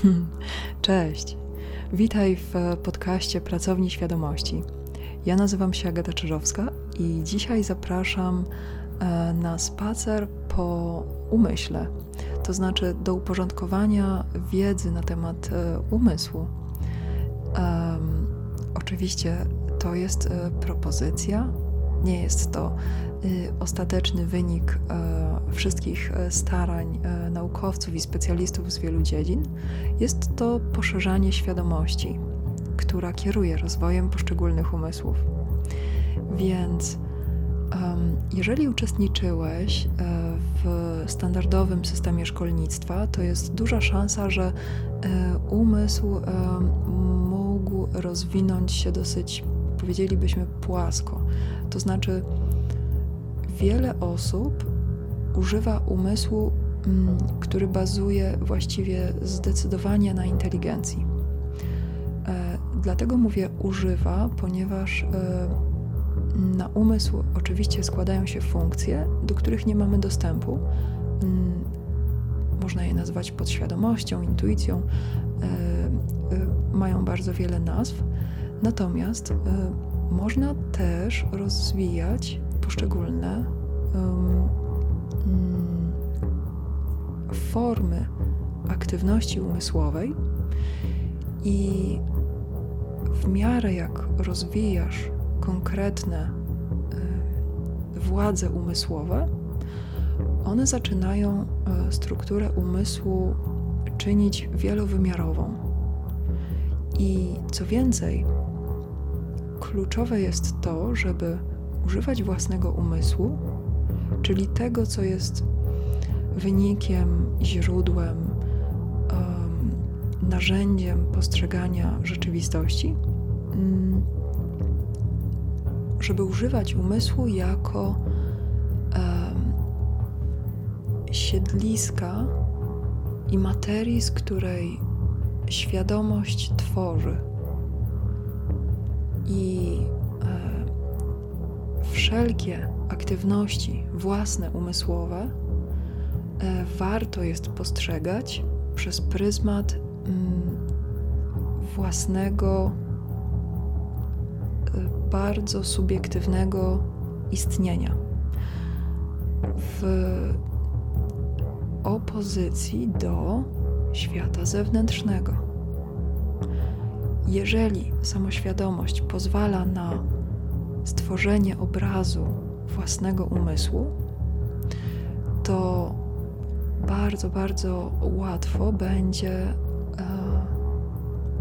Cześć. Witaj w podcaście Pracowni Świadomości. Ja nazywam się Agata Czyżowska i dzisiaj zapraszam e, na spacer po umyśle, to znaczy do uporządkowania wiedzy na temat e, umysłu. Um, oczywiście to jest e, propozycja, nie jest to y, ostateczny wynik y, wszystkich e, starań y, naukowców i specjalistów z wielu dziedzin. Jest to poszerzanie świadomości, która kieruje rozwojem poszczególnych umysłów. Więc jeżeli uczestniczyłeś w standardowym systemie szkolnictwa, to jest duża szansa, że umysł mógł rozwinąć się dosyć, powiedzielibyśmy, płasko. To znaczy, wiele osób używa umysłu, mm, który bazuje właściwie zdecydowanie na inteligencji. E, dlatego mówię używa, ponieważ e, na umysł oczywiście składają się funkcje, do których nie mamy dostępu. Mm, można je nazwać podświadomością, intuicją, e, mają bardzo wiele nazw. Natomiast można też rozwijać poszczególne um, formy aktywności umysłowej i w miarę jak rozwijasz konkretne y, władze umysłowe, one zaczynają y, strukturę umysłu czynić wielowymiarową. I co więcej, kluczowe jest to, żeby używać własnego umysłu, czyli tego, co jest wynikiem, źródłem, um, narzędziem postrzegania rzeczywistości, um, żeby używać umysłu jako um, siedliska i materii, z której świadomość tworzy i e, wszelkie aktywności własne, umysłowe e, warto jest postrzegać przez pryzmat mm, własnego, e, bardzo subiektywnego istnienia. W opozycji do świata zewnętrznego. Jeżeli samoświadomość pozwala na stworzenie obrazu własnego umysłu, to bardzo, bardzo łatwo będzie e,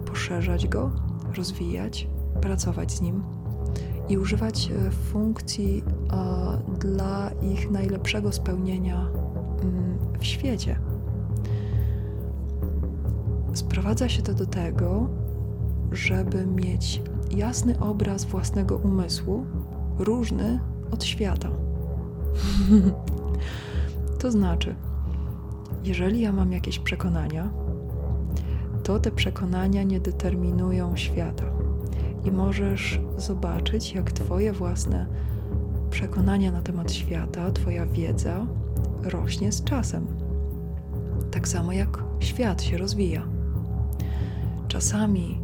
poszerzać go, rozwijać, pracować z nim i używać e, funkcji e, dla ich najlepszego spełnienia mm, w świecie. Sprowadza się to do tego, żeby mieć jasny obraz własnego umysłu, różny od świata. to znaczy, jeżeli ja mam jakieś przekonania, to te przekonania nie determinują świata. I możesz zobaczyć, jak Twoje własne przekonania na temat świata, Twoja wiedza rośnie z czasem. Tak samo jak świat się rozwija. Czasami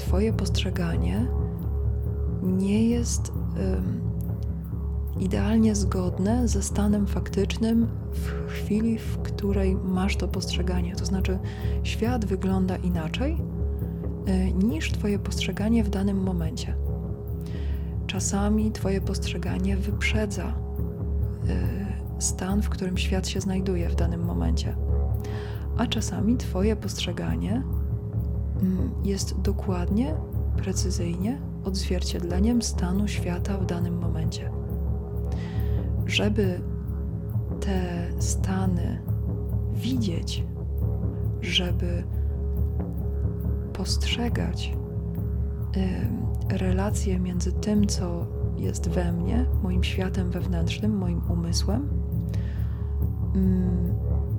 Twoje postrzeganie nie jest um, idealnie zgodne ze stanem faktycznym w chwili, w której masz to postrzeganie. To znaczy, świat wygląda inaczej y, niż Twoje postrzeganie w danym momencie. Czasami Twoje postrzeganie wyprzedza y, stan, w którym świat się znajduje w danym momencie, a czasami Twoje postrzeganie jest dokładnie, precyzyjnie odzwierciedleniem stanu świata w danym momencie. Żeby te stany widzieć, żeby postrzegać relacje między tym, co jest we mnie, moim światem wewnętrznym, moim umysłem, y,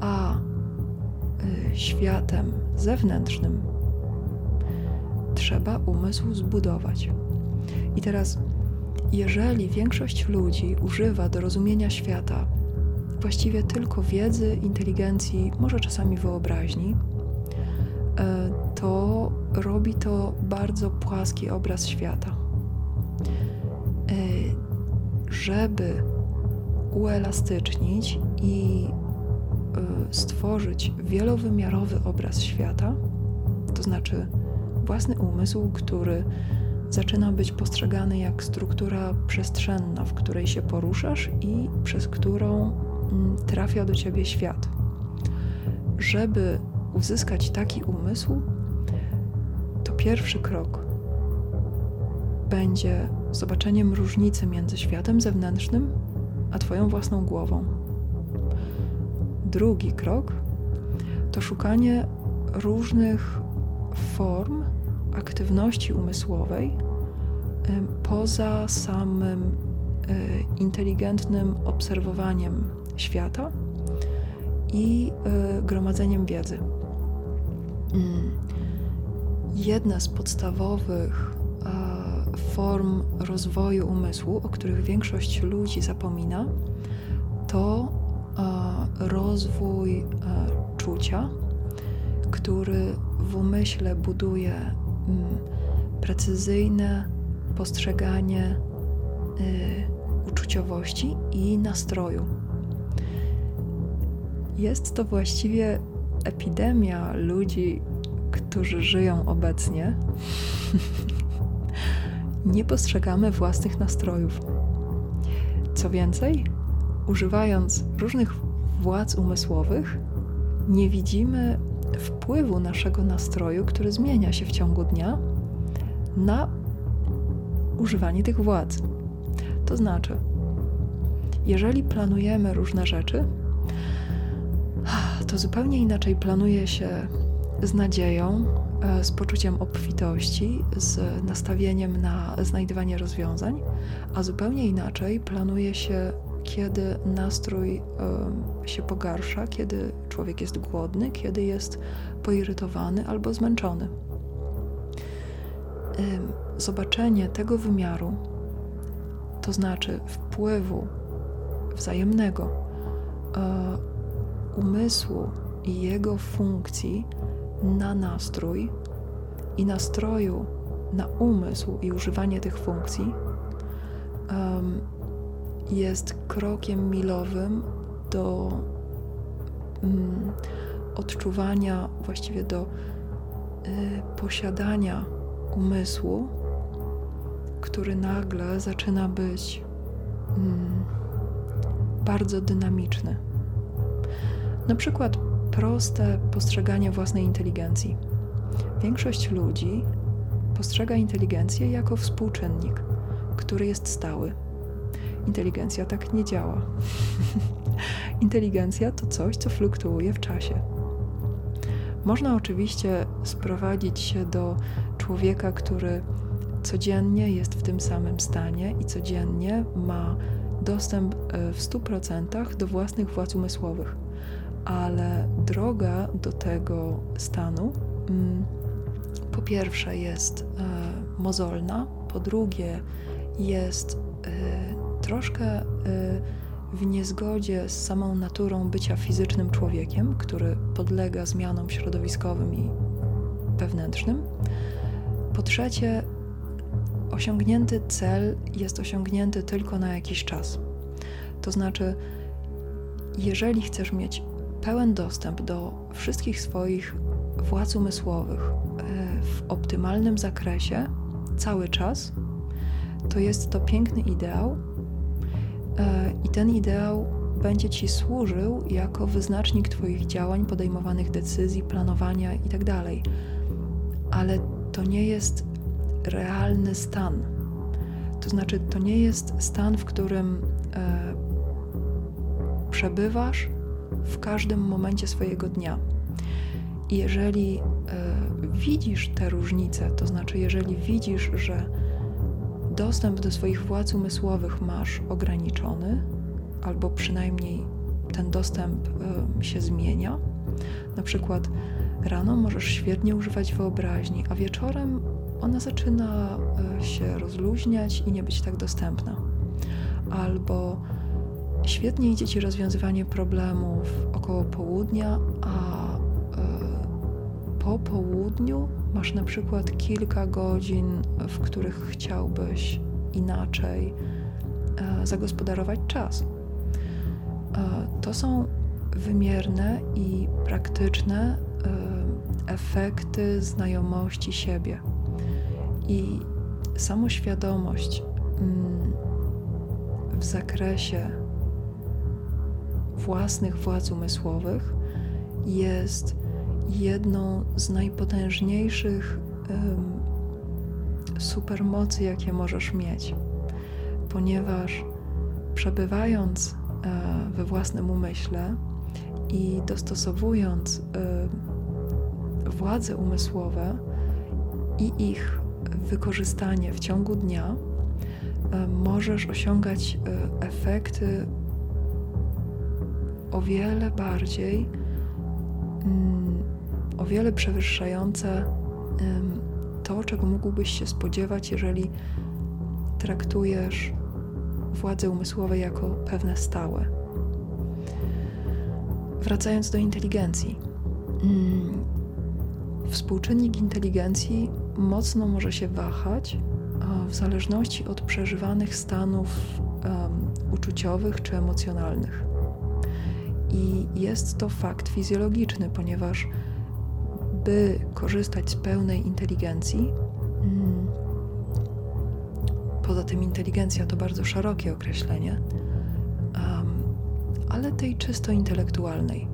a y, światem zewnętrznym, trzeba umysł zbudować. I teraz, jeżeli większość ludzi używa do rozumienia świata właściwie tylko wiedzy, inteligencji, może czasami wyobraźni, to robi to bardzo płaski obraz świata. Żeby uelastycznić i stworzyć wielowymiarowy obraz świata, to znaczy własny umysł, który zaczyna być postrzegany jak struktura przestrzenna, w której się poruszasz i przez którą mm, trafia do ciebie świat. Żeby uzyskać taki umysł, to pierwszy krok będzie zobaczeniem różnicy między światem zewnętrznym a Twoją własną głową. Drugi krok to szukanie różnych form aktywności umysłowej poza samym e, inteligentnym obserwowaniem świata i e, gromadzeniem wiedzy. Mm. Jedna z podstawowych e, form rozwoju umysłu, o których większość ludzi zapomina, to rozwój czucia, który w umyśle buduje precyzyjne postrzeganie y, uczuciowości i nastroju. Jest to właściwie epidemia ludzi, którzy żyją obecnie. Nie postrzegamy własnych nastrojów. Co więcej, używając różnych władz umysłowych, nie widzimy wpływu naszego nastroju, który zmienia się w ciągu dnia, na używanie tych władz. To znaczy, jeżeli planujemy różne rzeczy, to zupełnie inaczej planuje się z nadzieją, e, z poczuciem obfitości, z nastawieniem na znajdywanie rozwiązań, a zupełnie inaczej planuje się, kiedy nastrój się pogarsza, kiedy człowiek jest głodny, kiedy jest poirytowany albo zmęczony. Zobaczenie tego wymiaru, to znaczy wpływu wzajemnego e, umysłu i jego funkcji na nastrój i nastroju na umysł i używanie tych funkcji, jest krokiem milowym do mm, odczuwania, właściwie do y, posiadania umysłu, który nagle zaczyna być mm, bardzo dynamiczny. Na przykład proste postrzeganie własnej inteligencji. Większość ludzi postrzega inteligencję jako współczynnik, który jest stały. Inteligencja tak nie działa. Inteligencja to coś, co fluktuuje w czasie. Można oczywiście sprowadzić się do człowieka, który codziennie jest w tym samym stanie i codziennie ma dostęp e, w 100% do własnych władz umysłowych. Ale droga do tego stanu mm, po pierwsze jest e, mozolna, po drugie jest e, troszkę w niezgodzie z samą naturą bycia fizycznym człowiekiem, który podlega zmianom środowiskowym i wewnętrznym. Po trzecie, osiągnięty cel jest osiągnięty tylko na jakiś czas. To znaczy, jeżeli chcesz mieć pełen dostęp do wszystkich swoich władz umysłowych e, w optymalnym zakresie cały czas, to jest to piękny ideał, i ten ideał będzie ci służył jako wyznacznik Twoich działań, podejmowanych decyzji, planowania itd. Tak Ale to nie jest realny stan. To znaczy, to nie jest stan, w którym e, przebywasz w każdym momencie swojego dnia. Jeżeli e, widzisz te różnice, to znaczy, jeżeli widzisz, że dostęp do swoich władz umysłowych masz ograniczony, albo przynajmniej ten dostęp y, się zmienia, na przykład rano możesz świetnie używać wyobraźni, a wieczorem ona zaczyna e, się rozluźniać i nie być tak dostępna. Albo świetnie idzie ci rozwiązywanie problemów około południa, a po po południu masz na przykład kilka godzin, w których chciałbyś inaczej e, zagospodarować czas. E, to są wymierne i praktyczne e, efekty znajomości siebie. I samoświadomość mm, w zakresie własnych władz umysłowych jest jedną z najpotężniejszych supermocy, jakie możesz mieć, ponieważ przebywając e, we własnym umyśle i dostosowując e, władze umysłowe i ich wykorzystanie w ciągu dnia, e, możesz osiągać efekty o wiele bardziej mm, o wiele przewyższające to, czego mógłbyś się spodziewać, jeżeli traktujesz władze umysłowe jako pewne stałe. Wracając do inteligencji. Mm, współczynnik inteligencji mocno może się wahać w zależności od przeżywanych stanów um, uczuciowych czy emocjonalnych. I jest to fakt fizjologiczny, ponieważ by korzystać z pełnej inteligencji, mm, poza tym inteligencja to bardzo szerokie określenie, ale tej czysto intelektualnej,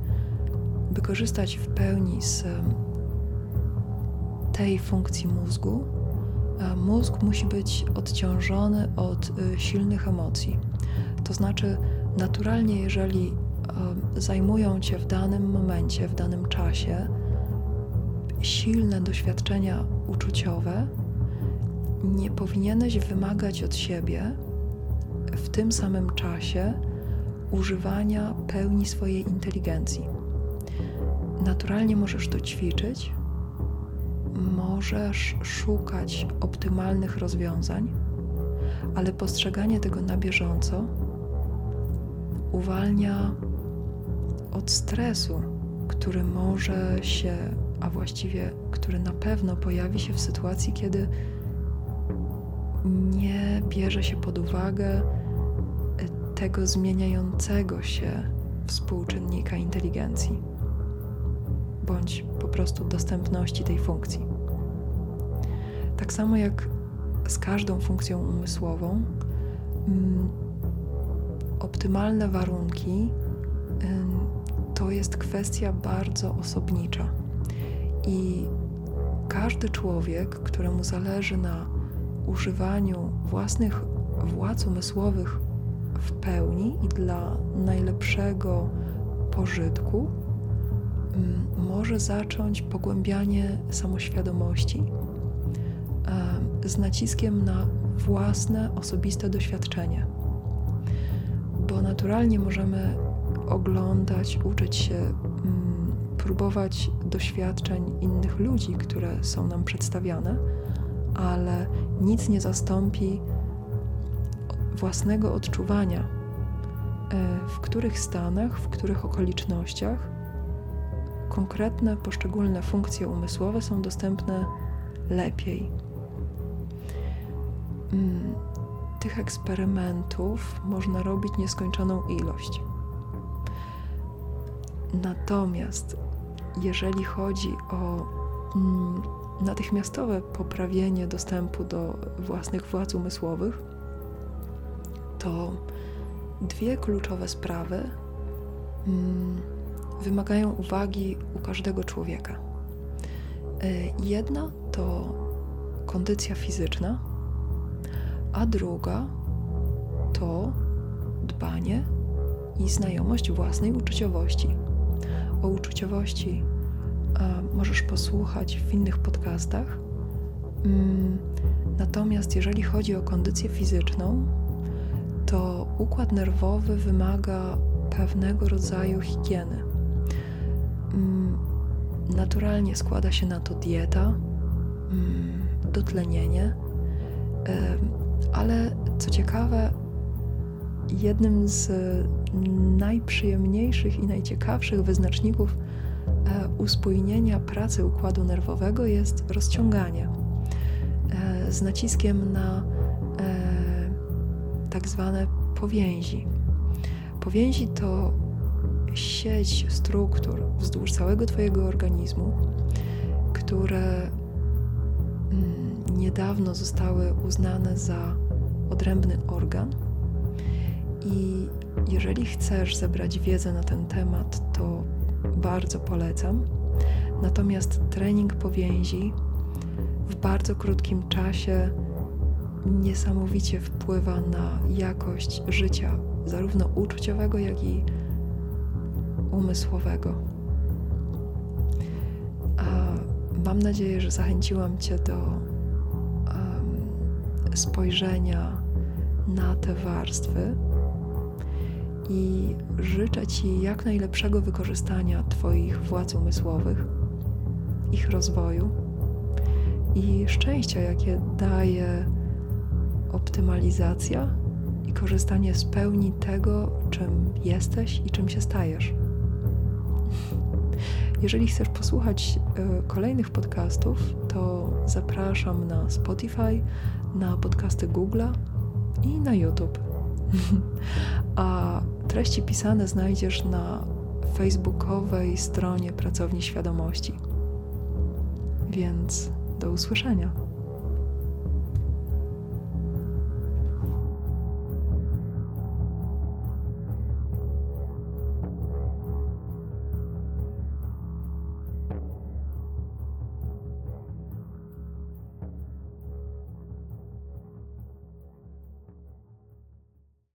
by korzystać w pełni z tej funkcji mózgu, mózg musi być odciążony od y, silnych emocji. To znaczy, naturalnie, jeżeli zajmują cię w danym momencie, w danym czasie silne doświadczenia uczuciowe, nie powinieneś wymagać od siebie w tym samym czasie używania pełni swojej inteligencji. Naturalnie możesz to ćwiczyć, możesz szukać optymalnych rozwiązań, ale postrzeganie tego na bieżąco uwalnia od stresu, który może się, a właściwie który na pewno pojawi się w sytuacji, kiedy nie bierze się pod uwagę tego zmieniającego się współczynnika inteligencji bądź po prostu dostępności tej funkcji. Tak samo jak z każdą funkcją umysłową, mm, optymalne warunki to jest kwestia bardzo osobnicza. I każdy człowiek, któremu zależy na używaniu własnych władz umysłowych w pełni i dla najlepszego pożytku, może zacząć pogłębianie samoświadomości z naciskiem na własne osobiste doświadczenie. Bo naturalnie możemy oglądać, uczyć się, mm, próbować doświadczeń innych ludzi, które są nam przedstawiane, ale nic nie zastąpi własnego odczuwania, e, w których stanach, w których okolicznościach konkretne, poszczególne funkcje umysłowe są dostępne lepiej. Mm, tych eksperymentów można robić nieskończoną ilość. Natomiast jeżeli chodzi o mm, natychmiastowe poprawienie dostępu do własnych władz umysłowych, to dwie kluczowe sprawy mm, wymagają uwagi u każdego człowieka. Y, jedna to kondycja fizyczna, a druga to dbanie i znajomość własnej uczuciowości. O uczuciowości możesz posłuchać w innych podcastach. Mm, natomiast jeżeli chodzi o kondycję fizyczną, to układ nerwowy wymaga pewnego rodzaju higieny. Mm, naturalnie składa się na to dieta, mm, dotlenienie, ale co ciekawe, jednym z najprzyjemniejszych i najciekawszych wyznaczników e, uspójnienia pracy układu nerwowego jest rozciąganie e, z naciskiem na tak zwane powięzi. Powięzi to sieć struktur wzdłuż całego Twojego organizmu, które mm, niedawno zostały uznane za odrębny organ. I jeżeli chcesz zebrać wiedzę na ten temat, to bardzo polecam. Natomiast trening powięzi w bardzo krótkim czasie niesamowicie wpływa na jakość życia, zarówno uczuciowego, jak i umysłowego. A mam nadzieję, że zachęciłam Cię do um, spojrzenia na te warstwy i życzę Ci jak najlepszego wykorzystania Twoich władz umysłowych, ich rozwoju i szczęścia, jakie daje optymalizacja i korzystanie z pełni tego, czym jesteś i czym się stajesz. Jeżeli chcesz posłuchać y, kolejnych podcastów, to zapraszam na Spotify, na podcasty Google'a i na YouTube. A treści pisane znajdziesz na facebookowej stronie Pracowni Świadomości. Więc do usłyszenia.